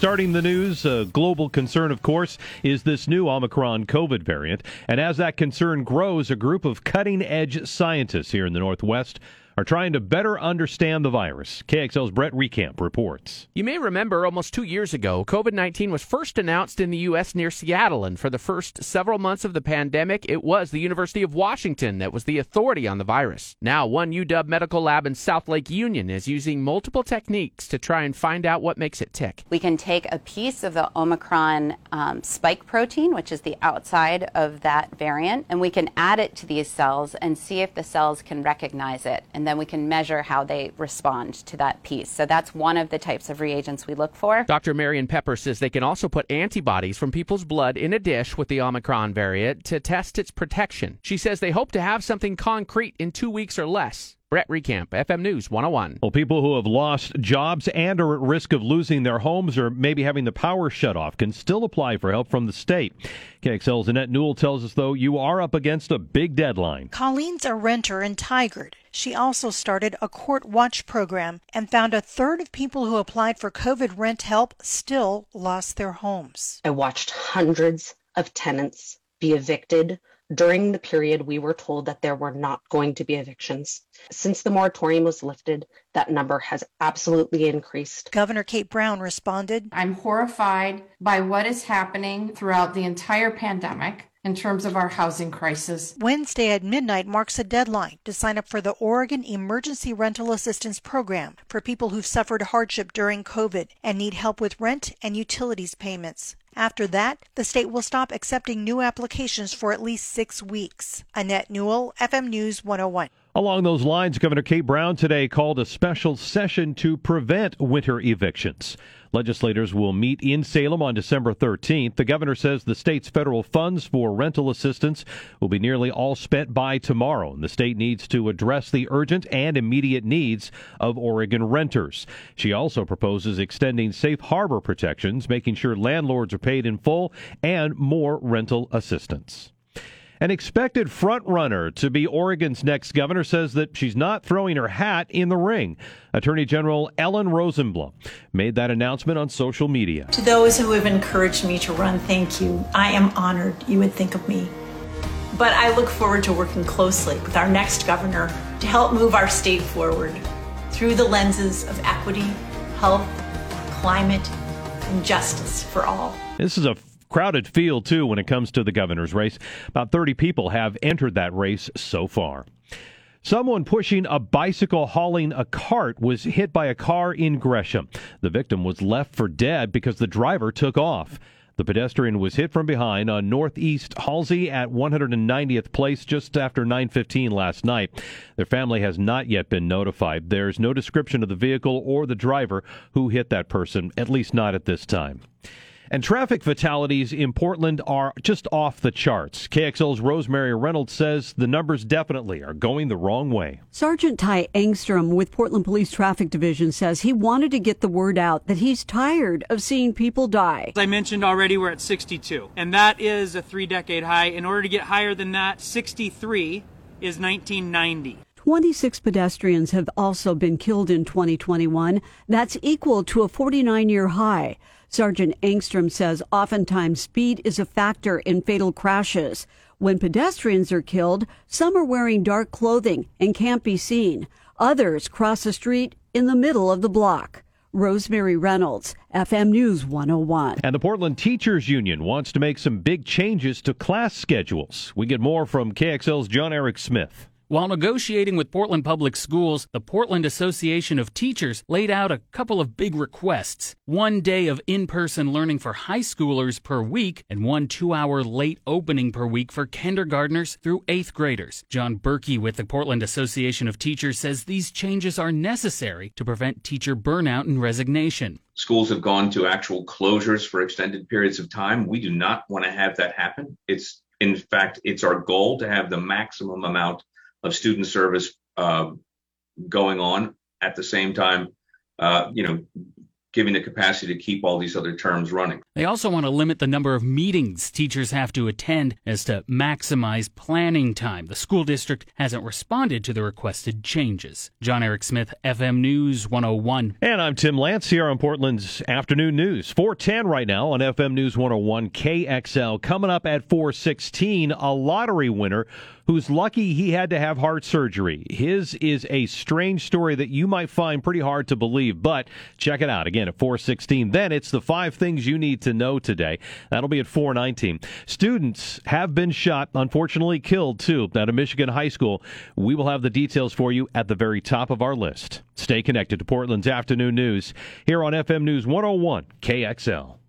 starting the news, a global concern, of course, is this new Omicron COVID variant. And as that concern grows, a group of cutting edge scientists here in the Northwest are trying to better understand the virus. KXL's Brett Reckamp reports. You may remember almost two years ago, COVID 19 was first announced in the U.S. near Seattle. And for the first several months of the pandemic, it was the University of Washington that was the authority on the virus. Now, one UW medical lab in South Lake Union is using multiple techniques to try and find out what makes it tick. We can take a piece of the Omicron um, spike protein, which is the outside of that variant, and we can add it to these cells and see if the cells can recognize it. And then we can measure how they respond to that piece. So that's one of the types of reagents we look for. Dr. Marion Pepper says they can also put antibodies from people's blood in a dish with the Omicron variant to test its protection. She says they hope to have something concrete in two weeks or less. Brett Reckamp, FM News 101. Well, people who have lost jobs and are at risk of losing their homes or maybe having the power shut off can still apply for help from the state. KXL's Annette Newell tells us, though, you are up against a big deadline. Colleen's a renter in Tigard. She also started a court watch program and found a third of people who applied for COVID rent help still lost their homes. I watched hundreds of tenants be evicted during the period we were told that there were not going to be evictions. Since the moratorium was lifted, that number has absolutely increased. Governor Kate Brown responded I'm horrified by what is happening throughout the entire pandemic in terms of our housing crisis. Wednesday at midnight marks a deadline to sign up for the Oregon Emergency Rental Assistance Program for people who've suffered hardship during COVID and need help with rent and utilities payments. After that, the state will stop accepting new applications for at least six weeks. Annette Newell, FM News 101. Along those lines, Governor Kate Brown today called a special session to prevent winter evictions. Legislators will meet in Salem on December 13th. The governor says the state's federal funds for rental assistance will be nearly all spent by tomorrow, and the state needs to address the urgent and immediate needs of Oregon renters. She also proposes extending safe harbor protections, making sure landlords are paid in full, and more rental assistance. An expected frontrunner to be Oregon's next governor says that she's not throwing her hat in the ring. Attorney General Ellen Rosenblum made that announcement on social media. To those who have encouraged me to run, thank you. I am honored you would think of me. But I look forward to working closely with our next governor to help move our state forward through the lenses of equity, health, climate, and justice for all. This is a crowded field, too, when it comes to the governor's race. About 30 people have entered that race so far. Someone pushing a bicycle hauling a cart was hit by a car in Gresham. The victim was left for dead because the driver took off. The pedestrian was hit from behind on Northeast Halsey at 190th Place just after 9:15 last night. Their family has not yet been notified. There's no description of the vehicle or the driver who hit that person, at least not at this time. And traffic fatalities in Portland are just off the charts. KXL's Rosemary Reynolds says the numbers definitely are going the wrong way. Sergeant Ty Engstrom with Portland Police Traffic Division says he wanted to get the word out that he's tired of seeing people die. As I mentioned already, we're at 62, and that is a three decade high. In order to get higher than that, 63 is 1990. 26 pedestrians have also been killed in 2021. That's equal to a 49 year high. Sergeant Engstrom says oftentimes speed is a factor in fatal crashes. When pedestrians are killed, some are wearing dark clothing and can't be seen. Others cross the street in the middle of the block. Rosemary Reynolds, FM News 101. And the Portland Teachers Union wants to make some big changes to class schedules. We get more from KXL's John Eric Smith. While negotiating with Portland Public Schools, the Portland Association of Teachers laid out a couple of big requests. One day of in person learning for high schoolers per week, and one two hour late opening per week for kindergartners through eighth graders. John Berkey with the Portland Association of Teachers says these changes are necessary to prevent teacher burnout and resignation. Schools have gone to actual closures for extended periods of time. We do not want to have that happen. It's in fact, it's our goal to have the maximum amount of student service uh, going on at the same time, uh, you know, giving the capacity to keep all these other terms running. They also want to limit the number of meetings teachers have to attend as to maximize planning time. The school district hasn't responded to the requested changes. John Eric Smith, FM News 101. And I'm Tim Lance here on Portland's Afternoon News. 410 right now on FM News 101 KXL. Coming up at 416, a lottery winner who's lucky he had to have heart surgery. His is a strange story that you might find pretty hard to believe, but check it out again at 416. Then it's the five things you need to know today. That'll be at 419. Students have been shot, unfortunately killed too, at a Michigan high school. We will have the details for you at the very top of our list. Stay connected to Portland's afternoon news here on FM News 101 KXL.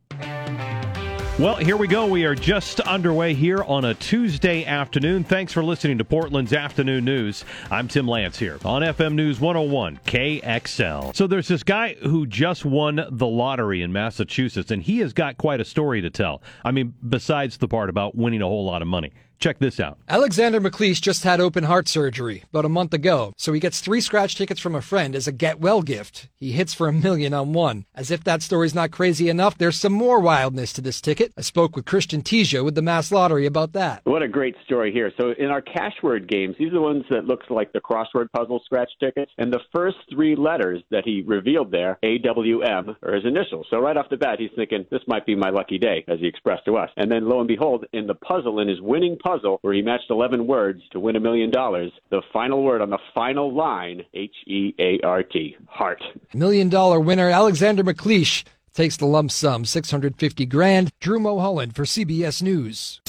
Well, here we go. We are just underway here on a Tuesday afternoon. Thanks for listening to Portland's Afternoon News. I'm Tim Lance here on FM News 101 KXL. So there's this guy who just won the lottery in Massachusetts, and he has got quite a story to tell. I mean, besides the part about winning a whole lot of money. Check this out. Alexander McLeish just had open heart surgery about a month ago, so he gets three scratch tickets from a friend as a get well gift. He hits for a million on one. As if that story's not crazy enough, there's some more wildness to this ticket. I spoke with Christian Teja with the Mass Lottery about that. What a great story here. So in our cash word games, these are the ones that looks like the crossword puzzle scratch tickets, and the first three letters that he revealed there, AWM, are his initials. So right off the bat, he's thinking this might be my lucky day, as he expressed to us. And then lo and behold, in the puzzle, in his winning puzzle puzzle where he matched 11 words to win a million dollars. The final word on the final line, H E A R T, heart. Million dollar winner Alexander McLeish takes the lump sum, 650 grand. Drew Mulholland for CBS News.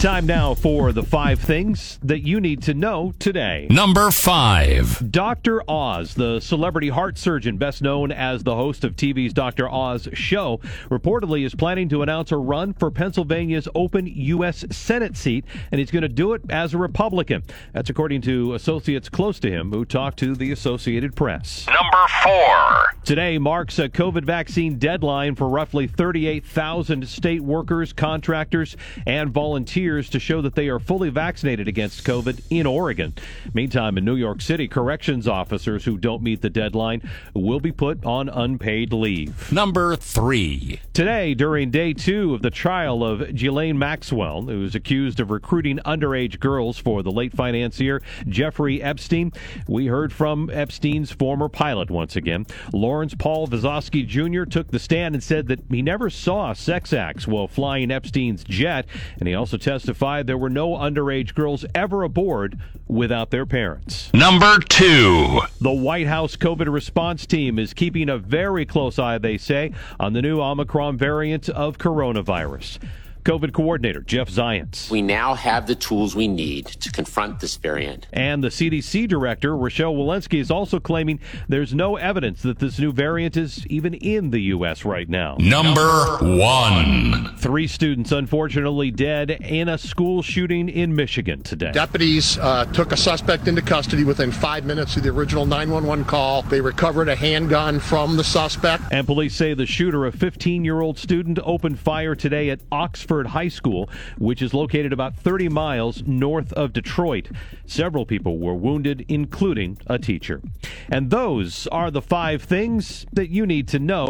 Time now for the five things that you need to know today. Number five Dr. Oz, the celebrity heart surgeon, best known as the host of TV's Dr. Oz show, reportedly is planning to announce a run for Pennsylvania's open U.S. Senate seat, and he's going to do it as a Republican. That's according to associates close to him who talked to the Associated Press. Number four Today marks a COVID vaccine deadline for roughly 38,000 state workers, contractors, and volunteers to show that they are fully vaccinated against COVID in Oregon. Meantime, in New York City, corrections officers who don't meet the deadline will be put on unpaid leave. Number three. Today, during day two of the trial of Ghislaine Maxwell, who is accused of recruiting underage girls for the late financier Jeffrey Epstein, we heard from Epstein's former pilot once again. Lawrence Paul Visoski Jr. took the stand and said that he never saw sex acts while flying Epstein's jet, and he also testified there were no underage girls ever aboard without their parents. Number two. The White House COVID response team is keeping a very close eye, they say, on the new Omicron variant of coronavirus. COVID coordinator Jeff Zients. We now have the tools we need to confront this variant. And the CDC director, Rochelle Walensky, is also claiming there's no evidence that this new variant is even in the U.S. right now. Number one. Three students unfortunately dead in a school shooting in Michigan today. Deputies uh, took a suspect into custody within five minutes of the original 911 call. They recovered a handgun from the suspect. And police say the shooter, a 15 year old student, opened fire today at Oxford. High School, which is located about 30 miles north of Detroit. Several people were wounded, including a teacher. And those are the five things that you need to know.